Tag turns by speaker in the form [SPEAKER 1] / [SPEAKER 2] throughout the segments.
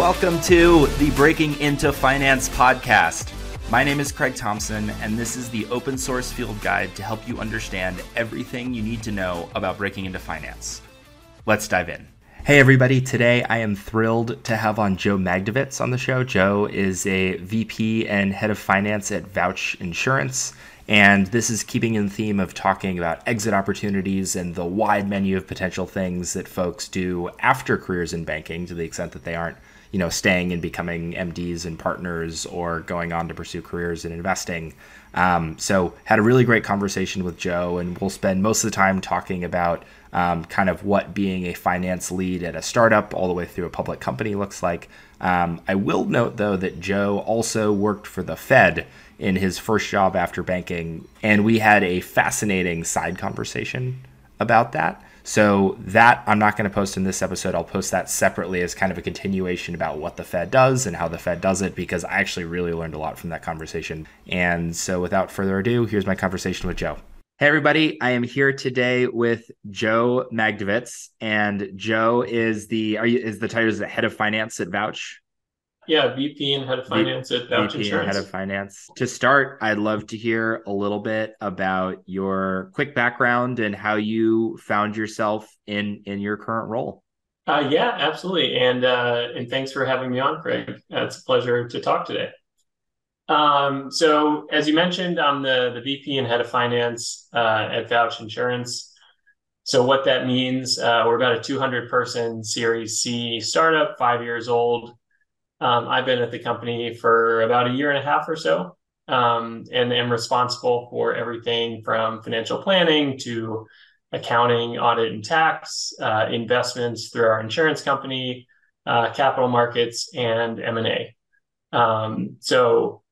[SPEAKER 1] Welcome to the Breaking Into Finance podcast. My name is Craig Thompson, and this is the open source field guide to help you understand everything you need to know about breaking into finance. Let's dive in. Hey, everybody. Today I am thrilled to have on Joe Magdovitz on the show. Joe is a VP and head of finance at Vouch Insurance. And this is keeping in the theme of talking about exit opportunities and the wide menu of potential things that folks do after careers in banking to the extent that they aren't you know, staying and becoming MDs and partners or going on to pursue careers in investing. Um, so had a really great conversation with Joe, and we'll spend most of the time talking about um, kind of what being a finance lead at a startup all the way through a public company looks like. Um, I will note though that Joe also worked for the Fed in his first job after banking, and we had a fascinating side conversation about that. So that I'm not going to post in this episode. I'll post that separately as kind of a continuation about what the Fed does and how the Fed does it because I actually really learned a lot from that conversation. And so without further ado, here's my conversation with Joe. Hey everybody, I am here today with Joe Magdovitz and Joe is the are you is the title is the head of finance at Vouch?
[SPEAKER 2] Yeah, VP and head of finance at Vouch VP Insurance.
[SPEAKER 1] and head of finance. To start, I'd love to hear a little bit about your quick background and how you found yourself in in your current role.
[SPEAKER 2] Uh, yeah, absolutely, and uh, and thanks for having me on, Craig. Uh, it's a pleasure to talk today. Um, so, as you mentioned, I'm the the VP and head of finance uh, at Vouch Insurance. So, what that means, uh, we're about a 200 person Series C startup, five years old. Um, I've been at the company for about a year and a half or so, um, and am responsible for everything from financial planning to accounting, audit, and tax, uh, investments through our insurance company, uh, capital markets, and M and A. Um, so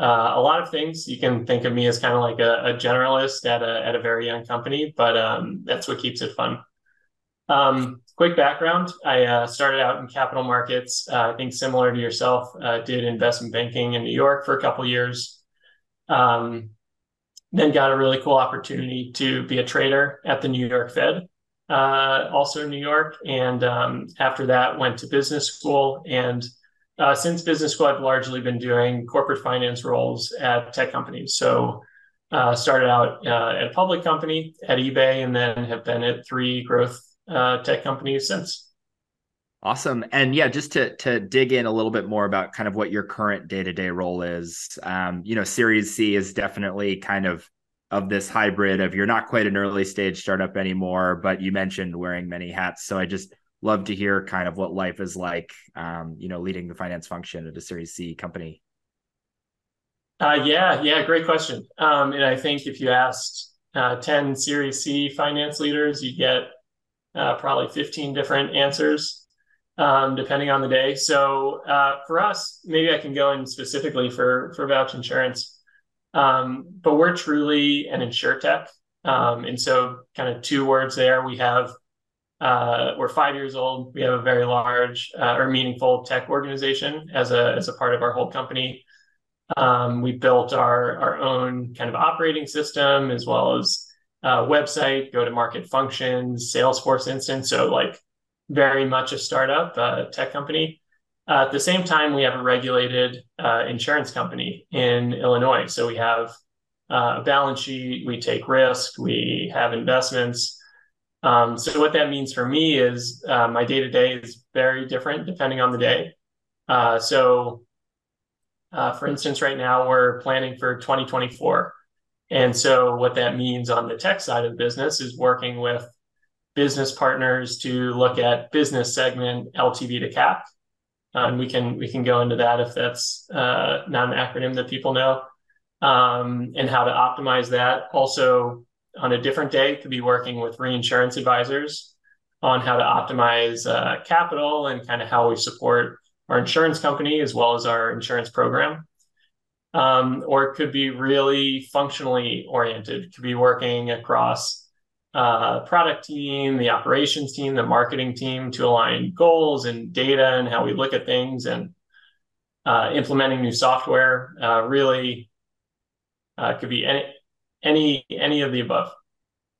[SPEAKER 2] uh, a lot of things you can think of me as kind of like a, a generalist at a at a very young company, but um, that's what keeps it fun. Um, quick background I uh, started out in capital markets. Uh, I think similar to yourself, uh, did investment banking in New York for a couple years. Um, then got a really cool opportunity to be a trader at the New York Fed, uh, also in New York. And um, after that, went to business school. And uh, since business school, I've largely been doing corporate finance roles at tech companies. So uh, started out at a public company at eBay, and then have been at three growth uh, tech companies since.
[SPEAKER 1] Awesome. And yeah, just to to dig in a little bit more about kind of what your current day-to-day role is. Um, you know, Series C is definitely kind of of this hybrid of you're not quite an early stage startup anymore, but you mentioned wearing many hats. So I just love to hear kind of what life is like um, you know, leading the finance function at a Series C company.
[SPEAKER 2] Uh, yeah, yeah, great question. Um, and I think if you asked uh, 10 Series C finance leaders, you get uh, probably 15 different answers um, depending on the day. So uh, for us, maybe I can go in specifically for for Vouch Insurance, um, but we're truly an insurtech, um, and so kind of two words there. We have uh, we're five years old. We have a very large uh, or meaningful tech organization as a as a part of our whole company. Um, we built our our own kind of operating system as well as uh, website, go to market functions, Salesforce instance. So, like, very much a startup uh, tech company. Uh, at the same time, we have a regulated uh, insurance company in Illinois. So, we have uh, a balance sheet, we take risk, we have investments. Um, so, what that means for me is uh, my day to day is very different depending on the day. so, for instance, right now we're planning for 2024. And so, what that means on the tech side of the business is working with business partners to look at business segment LTV to CAC. Um, we can we can go into that if that's uh, not an acronym that people know, um, and how to optimize that. Also, on a different day, could be working with reinsurance advisors on how to optimize uh, capital and kind of how we support our insurance company as well as our insurance program um, or it could be really functionally oriented. It could be working across uh, product team, the operations team, the marketing team to align goals and data and how we look at things and uh, implementing new software. Uh, really, uh, could be any any any of the above.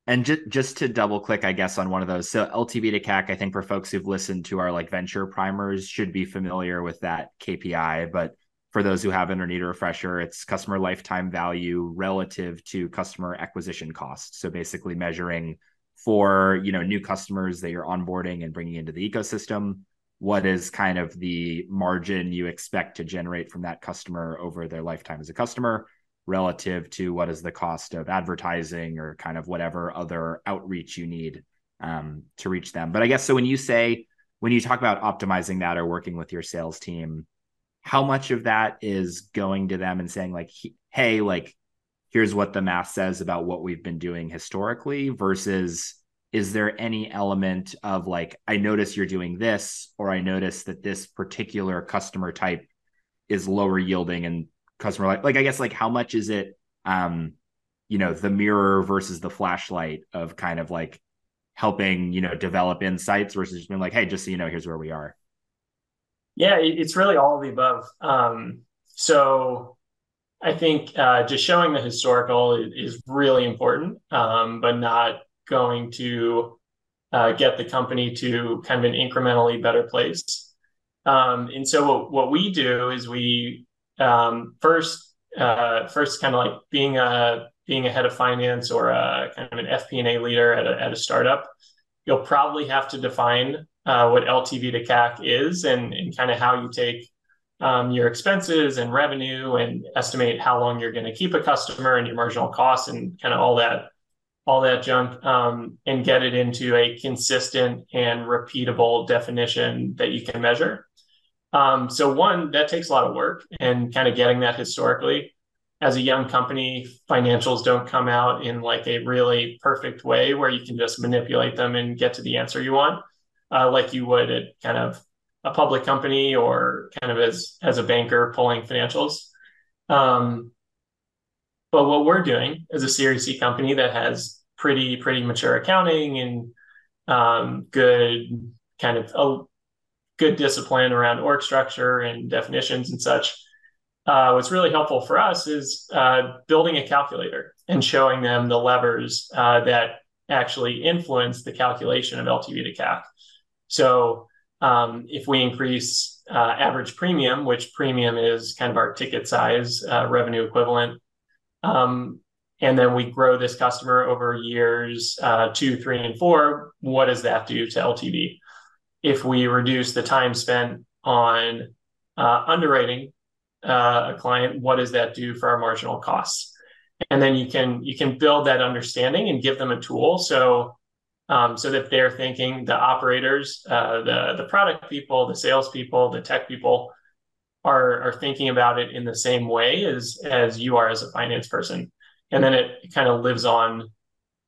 [SPEAKER 1] And just just to double click, I guess, on one of those. So LTV to CAC, I think for folks who've listened to our like venture primers should be familiar with that KPI. But for those who haven't or need a refresher, it's customer lifetime value relative to customer acquisition cost. So basically measuring for you know new customers that you're onboarding and bringing into the ecosystem what is kind of the margin you expect to generate from that customer over their lifetime as a customer relative to what is the cost of advertising or kind of whatever other outreach you need um, to reach them. But I guess so when you say, when you talk about optimizing that or working with your sales team, how much of that is going to them and saying, like, hey, like, here's what the math says about what we've been doing historically versus is there any element of like i notice you're doing this or i notice that this particular customer type is lower yielding and customer like like i guess like how much is it um you know the mirror versus the flashlight of kind of like helping you know develop insights versus just being like hey just so you know here's where we are
[SPEAKER 2] yeah it's really all of the above um so i think uh just showing the historical is really important um but not going to uh, get the company to kind of an incrementally better place. Um, and so what, what we do is we um, first uh, first kind of like being a being a head of finance or a kind of an FP&A leader at a, at a startup, you'll probably have to define uh, what LTV to CAC is and, and kind of how you take um, your expenses and revenue and estimate how long you're going to keep a customer and your marginal costs and kind of all that all that junk um, and get it into a consistent and repeatable definition that you can measure. Um, so one that takes a lot of work and kind of getting that historically. As a young company, financials don't come out in like a really perfect way where you can just manipulate them and get to the answer you want, uh, like you would at kind of a public company or kind of as as a banker pulling financials. Um, but what we're doing as a Series C company that has pretty pretty mature accounting and um, good kind of a good discipline around org structure and definitions and such. Uh, what's really helpful for us is uh, building a calculator and showing them the levers uh, that actually influence the calculation of LTV to CAC. So um, if we increase uh, average premium, which premium is kind of our ticket size uh, revenue equivalent, um, and then we grow this customer over years uh, two, three, and four, what does that do to LTV? If we reduce the time spent on uh, underwriting uh, a client, what does that do for our marginal costs? And then you can you can build that understanding and give them a tool so um, so that they're thinking the operators, uh, the the product people, the sales people, the tech people are are thinking about it in the same way as as you are as a finance person and then it kind of lives on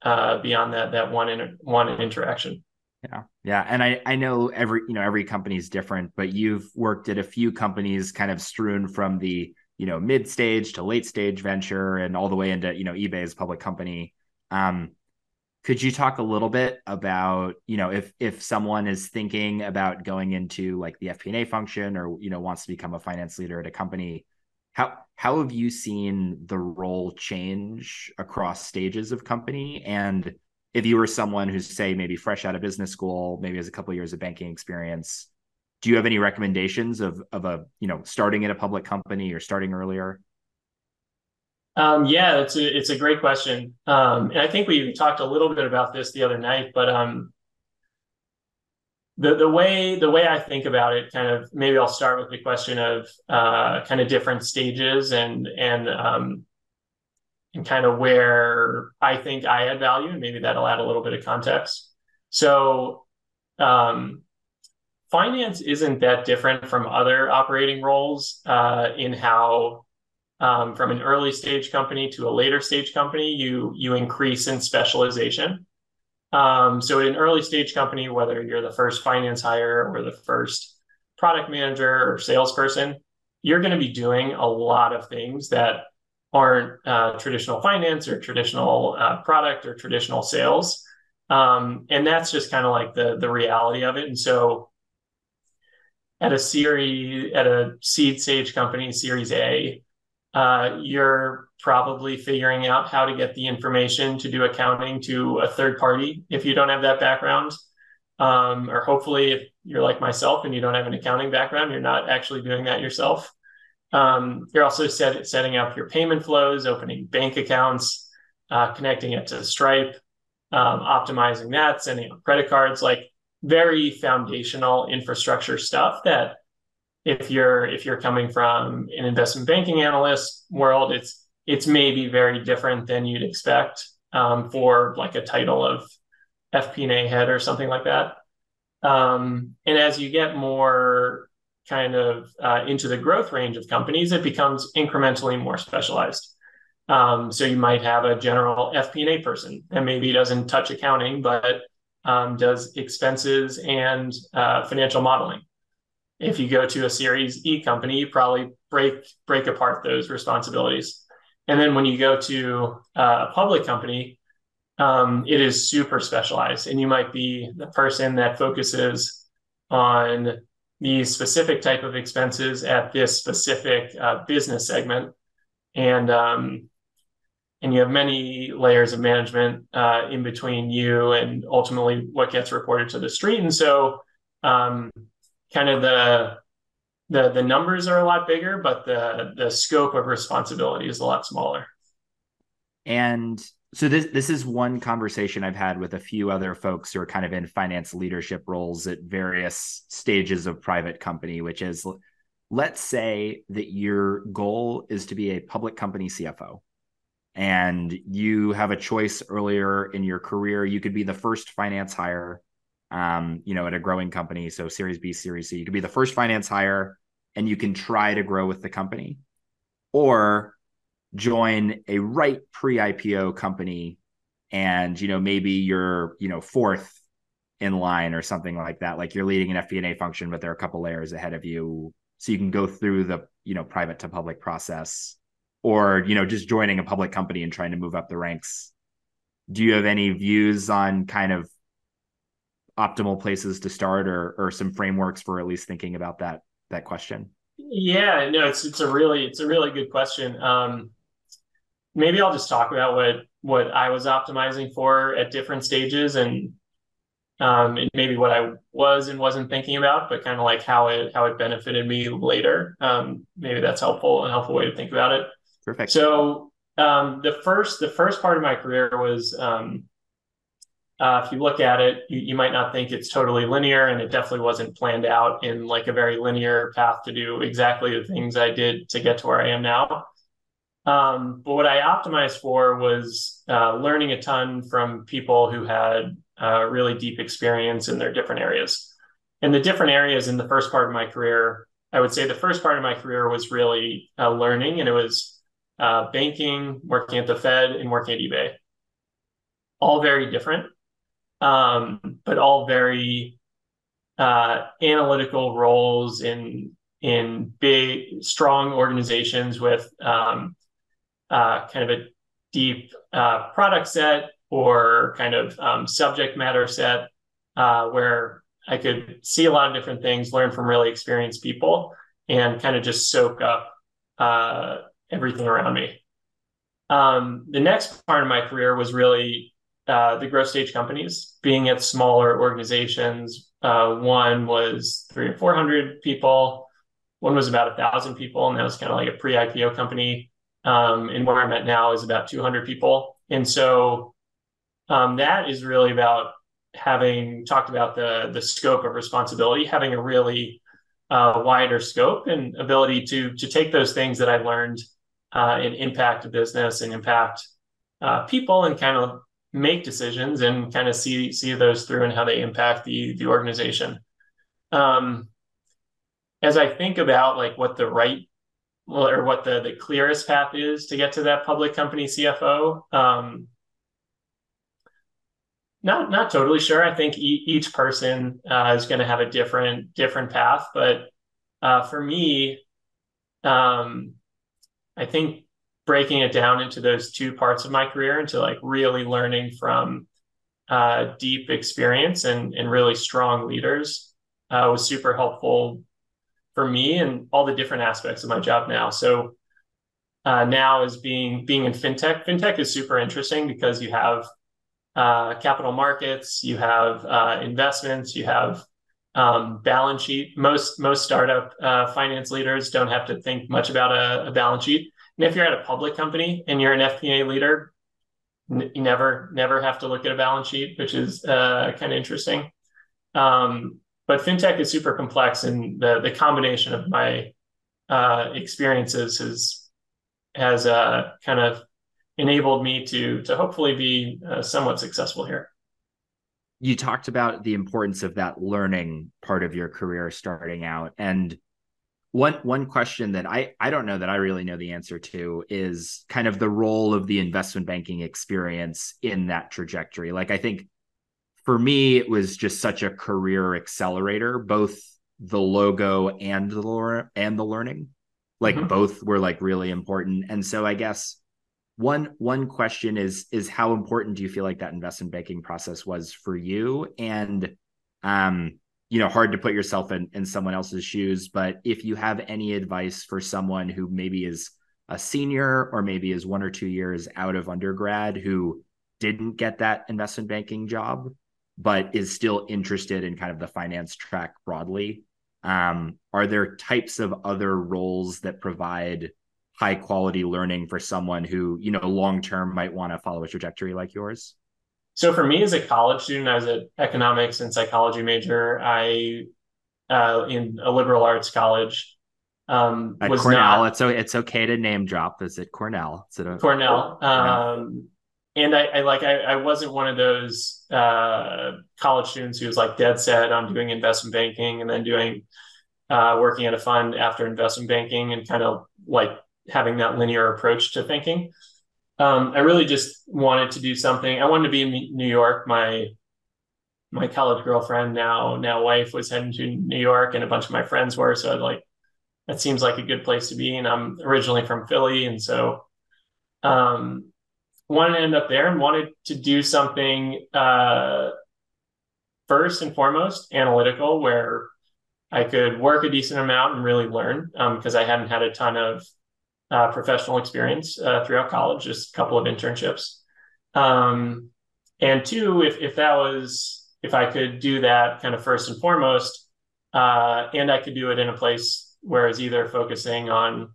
[SPEAKER 2] uh, beyond that that one in, one interaction.
[SPEAKER 1] Yeah, yeah, and I I know every you know every company is different, but you've worked at a few companies, kind of strewn from the you know mid stage to late stage venture, and all the way into you know eBay's public company. Um, could you talk a little bit about you know if if someone is thinking about going into like the FP&A function or you know wants to become a finance leader at a company? how how have you seen the role change across stages of company and if you were someone who's say maybe fresh out of business school maybe has a couple of years of banking experience do you have any recommendations of of a you know starting at a public company or starting earlier
[SPEAKER 2] um, yeah it's a it's a great question um, and i think we talked a little bit about this the other night but um, the the way the way I think about it, kind of maybe I'll start with the question of uh, kind of different stages and and um, and kind of where I think I add value, and maybe that'll add a little bit of context. So, um, finance isn't that different from other operating roles uh, in how. Um, from an early stage company to a later stage company, you you increase in specialization. Um, so, in an early stage company, whether you're the first finance hire or the first product manager or salesperson, you're going to be doing a lot of things that aren't uh, traditional finance or traditional uh, product or traditional sales. Um, and that's just kind of like the the reality of it. And so, at a series at a seed stage company, Series A, uh, you're probably figuring out how to get the information to do accounting to a third party if you don't have that background. Um, or hopefully, if you're like myself and you don't have an accounting background, you're not actually doing that yourself. Um, you're also set, setting up your payment flows, opening bank accounts, uh, connecting it to Stripe, um, optimizing that, sending out credit cards, like very foundational infrastructure stuff that if you're if you're coming from an investment banking analyst world, it's it's maybe very different than you'd expect um, for like a title of FP&A head or something like that. Um, and as you get more kind of uh, into the growth range of companies, it becomes incrementally more specialized. Um, so you might have a general FP&A person, and maybe doesn't touch accounting, but um, does expenses and uh, financial modeling. If you go to a Series E company, you probably break break apart those responsibilities. And then when you go to uh, a public company, um, it is super specialized, and you might be the person that focuses on these specific type of expenses at this specific uh, business segment, and um, and you have many layers of management uh, in between you and ultimately what gets reported to the street. And so, um, kind of the the the numbers are a lot bigger, but the the scope of responsibility is a lot smaller.
[SPEAKER 1] And so this this is one conversation I've had with a few other folks who are kind of in finance leadership roles at various stages of private company, which is let's say that your goal is to be a public company CFO and you have a choice earlier in your career. You could be the first finance hire, um, you know, at a growing company. So Series B, Series C, you could be the first finance hire, and you can try to grow with the company, or join a right pre-IPO company, and you know maybe you're you know fourth in line or something like that. Like you're leading an FP&A function, but there are a couple layers ahead of you, so you can go through the you know private to public process or you know just joining a public company and trying to move up the ranks do you have any views on kind of optimal places to start or or some frameworks for at least thinking about that that question?
[SPEAKER 2] Yeah no it's it's a really it's a really good question. Um maybe i'll just talk about what what i was optimizing for at different stages and um and maybe what i was and wasn't thinking about but kind of like how it how it benefited me later. Um maybe that's helpful a helpful way to think about it.
[SPEAKER 1] Perfect.
[SPEAKER 2] So um, the first the first part of my career was um, uh, if you look at it, you, you, might not think it's totally linear, and it definitely wasn't planned out in like a very linear path to do exactly the things I did to get to where I am now. Um, but what I optimized for was uh, learning a ton from people who had uh, really deep experience in their different areas. And the different areas in the first part of my career, I would say the first part of my career was really uh, learning, and it was uh, banking, working at the Fed, and working at eBay. All very different, um, but all very uh, analytical roles in in big, strong organizations with um, uh, kind of a deep uh, product set or kind of um, subject matter set, uh, where I could see a lot of different things, learn from really experienced people, and kind of just soak up uh, everything around me. Um, the next part of my career was really uh, the growth stage companies, being at smaller organizations. Uh, one was three or 400 people, one was about a thousand people, and that was kind of like a pre IPO company. Um, and where I'm at now is about 200 people. And so um, that is really about having talked about the the scope of responsibility, having a really uh, wider scope and ability to to take those things that I learned uh, and impact a business and impact uh, people and kind of make decisions and kind of see see those through and how they impact the the organization. Um, as I think about like what the right or what the the clearest path is to get to that public company CFO, um, not not totally sure. I think e- each person uh, is going to have a different different path, but uh, for me, um, I think breaking it down into those two parts of my career into like really learning from uh, deep experience and, and really strong leaders uh, was super helpful for me and all the different aspects of my job now. So uh, now is being being in fintech. Fintech is super interesting because you have uh, capital markets, you have uh, investments, you have um, balance sheet. Most most startup uh, finance leaders don't have to think much about a, a, balance sheet. And if you're at a public company and you're an FP&A leader, n- you never never have to look at a balance sheet, which is uh, kind of interesting. Um, but fintech is super complex, and the the combination of my uh, experiences has has uh, kind of enabled me to to hopefully be uh, somewhat successful here
[SPEAKER 1] you talked about the importance of that learning part of your career starting out and one one question that I I don't know that I really know the answer to is kind of the role of the investment banking experience in that trajectory. Like I think for me it was just such a career accelerator, both the logo and the and the learning. Like mm-hmm. both were like really important. And so I guess one one question is is how important do you feel like that investment banking process was for you and um you know hard to put yourself in in someone else's shoes. But if you have any advice for someone who maybe is a senior or maybe is one or two years out of undergrad who didn't get that investment banking job but is still interested in kind of the finance track broadly um, are there types of other roles that provide high quality learning for someone who you know long term might want to follow a trajectory like yours
[SPEAKER 2] so for me as a college student i was an economics and psychology major i uh, in a liberal arts college um,
[SPEAKER 1] At was Cornell, not, it's it's okay to name drop. Is it Cornell? Is it a,
[SPEAKER 2] Cornell? Um, and I, I like I, I, wasn't one of those uh, college students who was like dead set on doing investment banking and then doing uh, working at a fund after investment banking and kind of like having that linear approach to thinking. Um, I really just wanted to do something. I wanted to be in New York. My my college girlfriend, now now wife, was heading to New York, and a bunch of my friends were. So I'd like that seems like a good place to be. And I'm originally from Philly, and so um, wanted to end up there and wanted to do something uh, first and foremost analytical, where I could work a decent amount and really learn because um, I hadn't had a ton of uh, professional experience uh, throughout college, just a couple of internships. Um, and two, if, if that was, if I could do that kind of first and foremost, uh, and I could do it in a place where it's either focusing on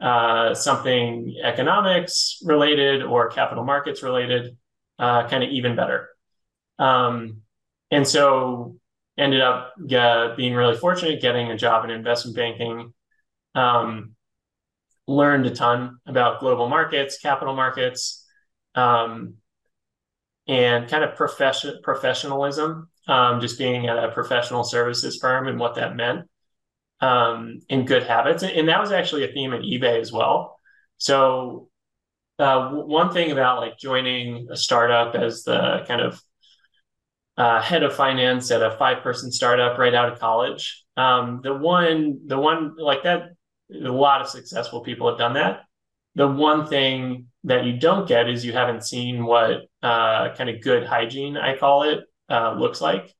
[SPEAKER 2] uh, something economics related or capital markets related, uh, kind of even better. Um, and so ended up uh, being really fortunate getting a job in investment banking. Um, learned a ton about global markets, capital markets, um, and kind of profession professionalism. Um, just being at a professional services firm and what that meant um, in good habits, and that was actually a theme at eBay as well. So uh, one thing about like joining a startup as the kind of uh, head of finance at a five person startup right out of college. Um, the one, the one like that a lot of successful people have done that. The one thing that you don't get is you haven't seen what uh, kind of good hygiene, I call it, uh, looks like.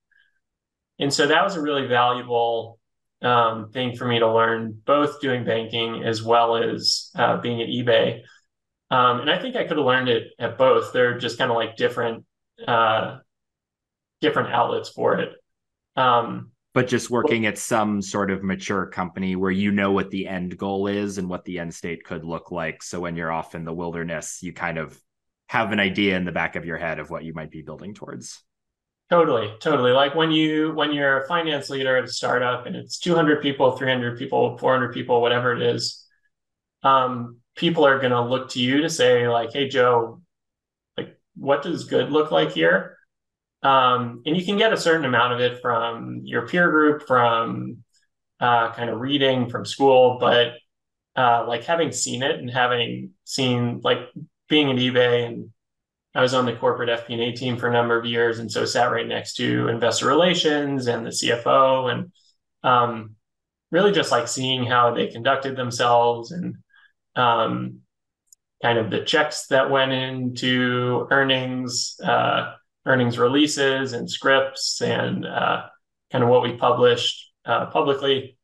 [SPEAKER 2] And so that was a really valuable um, thing for me to learn, both doing banking as well as uh, being at eBay. Um, and I think I could have learned it at both. They're just kind of like different, uh, different outlets for it. Um,
[SPEAKER 1] but just working at some sort of mature company where you know what the end goal is and what the end state could look like. So when you're off in the wilderness, you kind of have an idea in the back of your head of what you might be building towards.
[SPEAKER 2] Totally, totally. Like when you when you're a finance leader at a startup and it's 200 people, 300 people, 400 people, whatever it is, um, people are going to look to you to say like, "Hey, Joe, like, what does good look like here?" Um, and you can get a certain amount of it from your peer group, from uh, kind of reading from school, but uh, like having seen it and having seen like being at eBay and I was on the corporate FP&A team for a number of years, and so sat right next to investor relations and the CFO, and um, really just like seeing how they conducted themselves and um, kind of the checks that went into earnings, uh, earnings releases and scripts and uh, kind of what we published uh, publicly.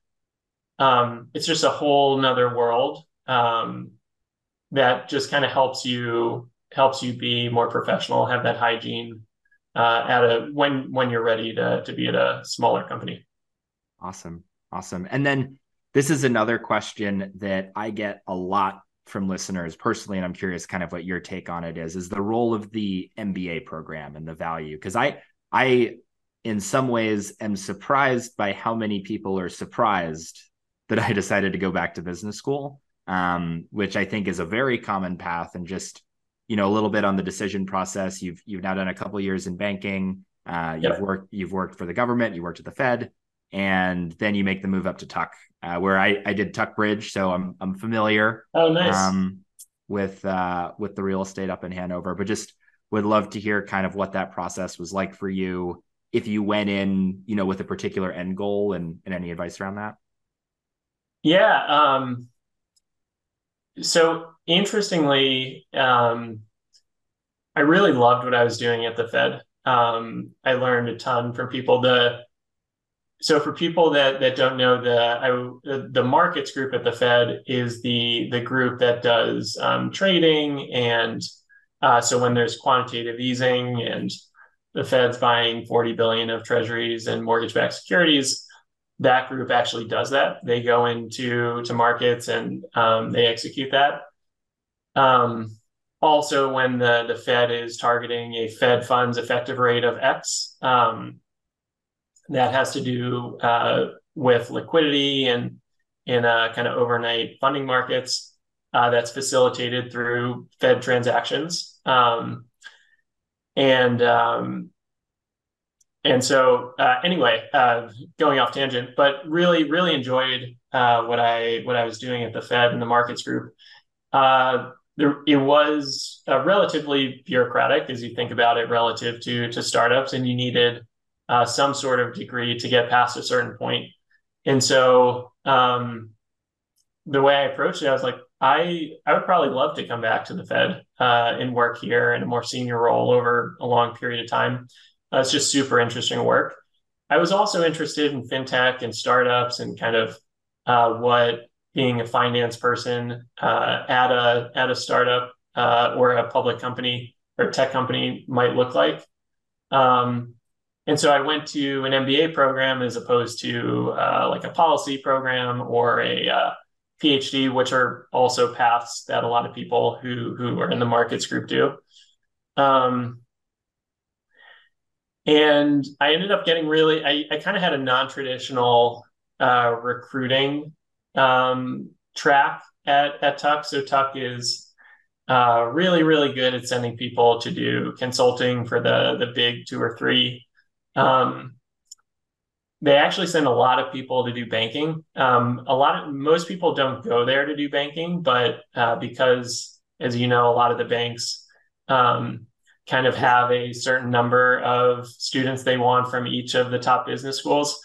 [SPEAKER 2] Um, it's just a whole nother world. Um, that just kind of helps you helps you be more professional, have that hygiene uh, at a when when you're ready to to be at a smaller company.
[SPEAKER 1] Awesome, awesome. And then this is another question that I get a lot from listeners personally, and I'm curious kind of what your take on it is, is the role of the MBA program and the value. Because I I in some ways am surprised by how many people are surprised that I decided to go back to business school, um, which I think is a very common path and just you know a little bit on the decision process. You've you've now done a couple years in banking. Uh, you've yep. worked you've worked for the government. You worked at the Fed, and then you make the move up to Tuck, uh, where I I did Tuck Bridge, so I'm I'm familiar.
[SPEAKER 2] Oh, nice. Um,
[SPEAKER 1] with uh, with the real estate up in Hanover, but just would love to hear kind of what that process was like for you if you went in, you know, with a particular end goal and, and any advice around that.
[SPEAKER 2] Yeah. Um, so interestingly, um, I really loved what I was doing at the Fed. Um, I learned a ton from people. The so for people that that don't know the I, the markets group at the Fed is the the group that does um, trading and uh, so when there's quantitative easing and the Fed's buying 40 billion of treasuries and mortgage-backed securities, that group actually does that. They go into to markets and um, they execute that. Um, also, when the, the Fed is targeting a Fed funds effective rate of X, um, that has to do uh, with liquidity and in uh, kind of overnight funding markets uh, that's facilitated through Fed transactions. Um, and um, and so uh, anyway, uh, going off tangent, but really, really enjoyed uh, what I what I was doing at the Fed and the markets group. There, it was relatively bureaucratic as you think about it relative to to startups, and you needed uh, some sort of degree to get past a certain point. And so um, the way I approached it, I was like, I I would probably love to come back to the Fed uh, and work here in a more senior role over a long period of time. Uh, it's just super interesting work. I was also interested in fintech and startups and kind of uh, what being a finance person uh, at a at a startup uh, or a public company or tech company might look like. Um, and so I went to an MBA program as opposed to uh, like a policy program or a PhD, which are also paths that a lot of people who who are in the markets group do. Um, and I ended up getting really, I, I kind of had a non-traditional uh, recruiting um, track at, at Tuck. So Tuck is uh, really, really good at sending people to do consulting for the the big two or three. Um, they actually send a lot of people to do banking. Um, a lot of most people don't go there to do banking, but uh, because, as you know, a lot of the banks um, kind of have a certain number of students they want from each of the top business schools.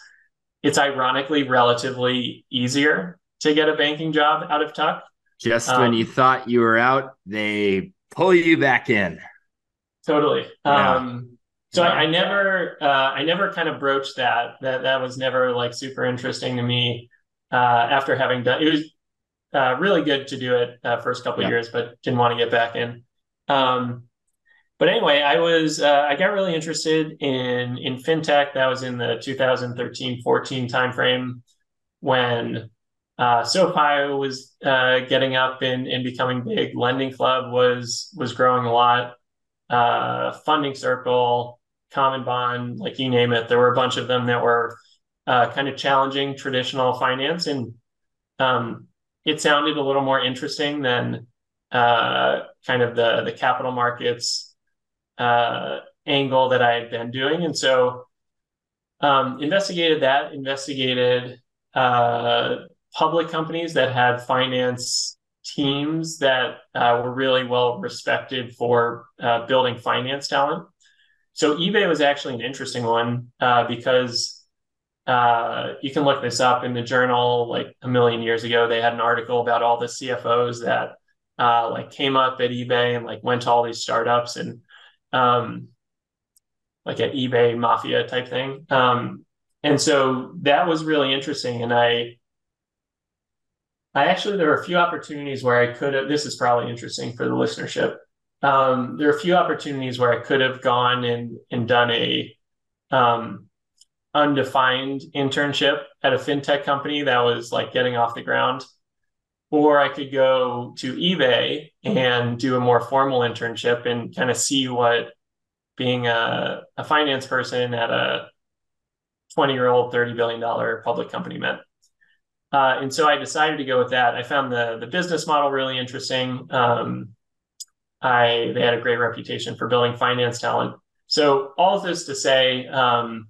[SPEAKER 2] It's ironically relatively easier to get a banking job out of Tuck.
[SPEAKER 1] Just um, when you thought you were out, they pull you back in.
[SPEAKER 2] Totally. Yeah. Um, so I, I never, uh, I never kind of broached that. That that was never like super interesting to me. Uh, after having done, it was uh, really good to do it uh, first couple yeah. years, but didn't want to get back in. Um, but anyway, I was uh, I got really interested in in fintech. That was in the 2013-14 timeframe when uh, SoFi was uh, getting up and, and becoming big. Lending Club was was growing a lot. Uh, Funding Circle, CommonBond, like you name it, there were a bunch of them that were uh, kind of challenging traditional finance, and um, it sounded a little more interesting than uh, kind of the the capital markets uh, angle that I had been doing. And so um, investigated that, investigated uh, public companies that had finance teams that uh, were really well respected for uh, building finance talent. So eBay was actually an interesting one uh, because uh, you can look this up in the journal. Like a million years ago, they had an article about all the CFOs that uh, like came up at eBay and like went to all these startups and um, like an eBay mafia type thing. Um, and so that was really interesting. And I, I actually there are a few opportunities where I could have. This is probably interesting for the listenership. Um, there are a few opportunities where I could have gone and and done a um, undefined internship at a fintech company that was like getting off the ground, or I could go to eBay and do a more formal internship and kind of see what being a, a finance person at a 20 year old, $30 billion public company meant. Uh, and so I decided to go with that. I found the the business model really interesting. Um, I they had a great reputation for building finance talent. So all of this to say, um,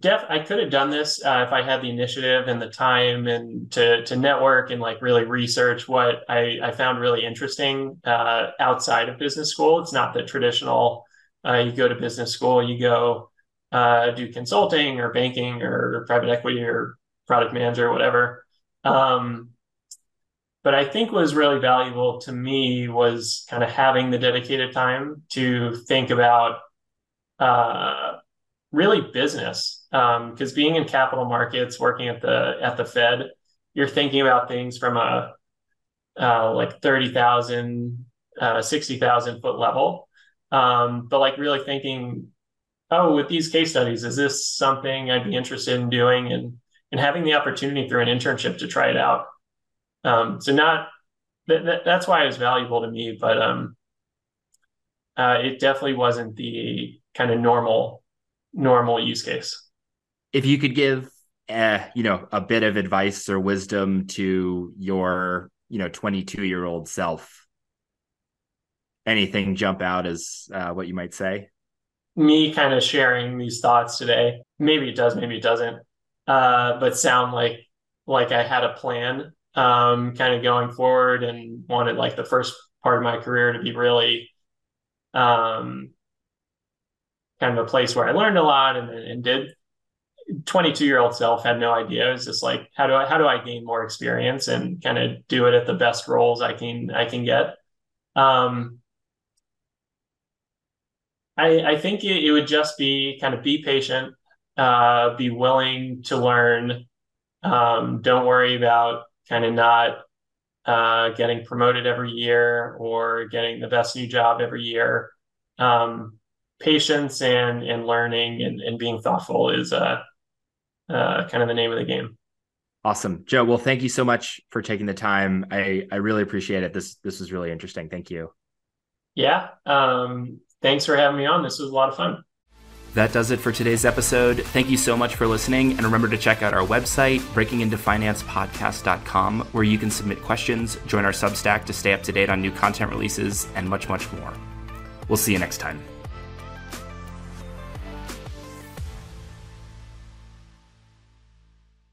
[SPEAKER 2] def I could have done this uh, if I had the initiative and the time and to to network and like really research what I, I found really interesting uh, outside of business school. It's not the traditional. Uh, you go to business school, you go uh, do consulting or banking or private equity or product manager or whatever. Um, but I think was really valuable to me was kind of having the dedicated time to think about uh, really business. Because um, being in capital markets, working at the at the Fed, you're thinking about things from a uh, like 30,000, uh, 60,000 foot level. Um, but like really thinking, oh, with these case studies, is this something I'd be interested in doing? And and having the opportunity through an internship to try it out. Um, so not that, that's why it was valuable to me, but um, uh, it definitely wasn't the kind of normal normal use case.
[SPEAKER 1] If you could give, uh, you know, a bit of advice or wisdom to your, you know, 22 year old self, anything jump out as uh, what you might say?
[SPEAKER 2] Me kind of sharing these thoughts today. Maybe it does, maybe it doesn't uh, but sound like like I had a plan um, kind of going forward and wanted like the first part of my career to be really um, kind of a place where I learned a lot and, and did 22 year old self had no idea. It was just like, how do I, how do I gain more experience and kind of do it at the best roles I can, I can get. Um, I, I think it, it would just be kind of be patient, uh, be willing to learn. Um, don't worry about kind of not uh, getting promoted every year or getting the best new job every year. Um, patience and and learning and, and being thoughtful is uh, uh, kind of the name of the game.
[SPEAKER 1] Awesome, Joe. Well, thank you so much for taking the time. I I really appreciate it. This this was really interesting. Thank you.
[SPEAKER 2] Yeah. Um, thanks for having me on. This was a lot of fun.
[SPEAKER 1] That does it for today's episode. Thank you so much for listening. And remember to check out our website, breakingintofinancepodcast.com, where you can submit questions, join our Substack to stay up to date on new content releases, and much, much more. We'll see you next time.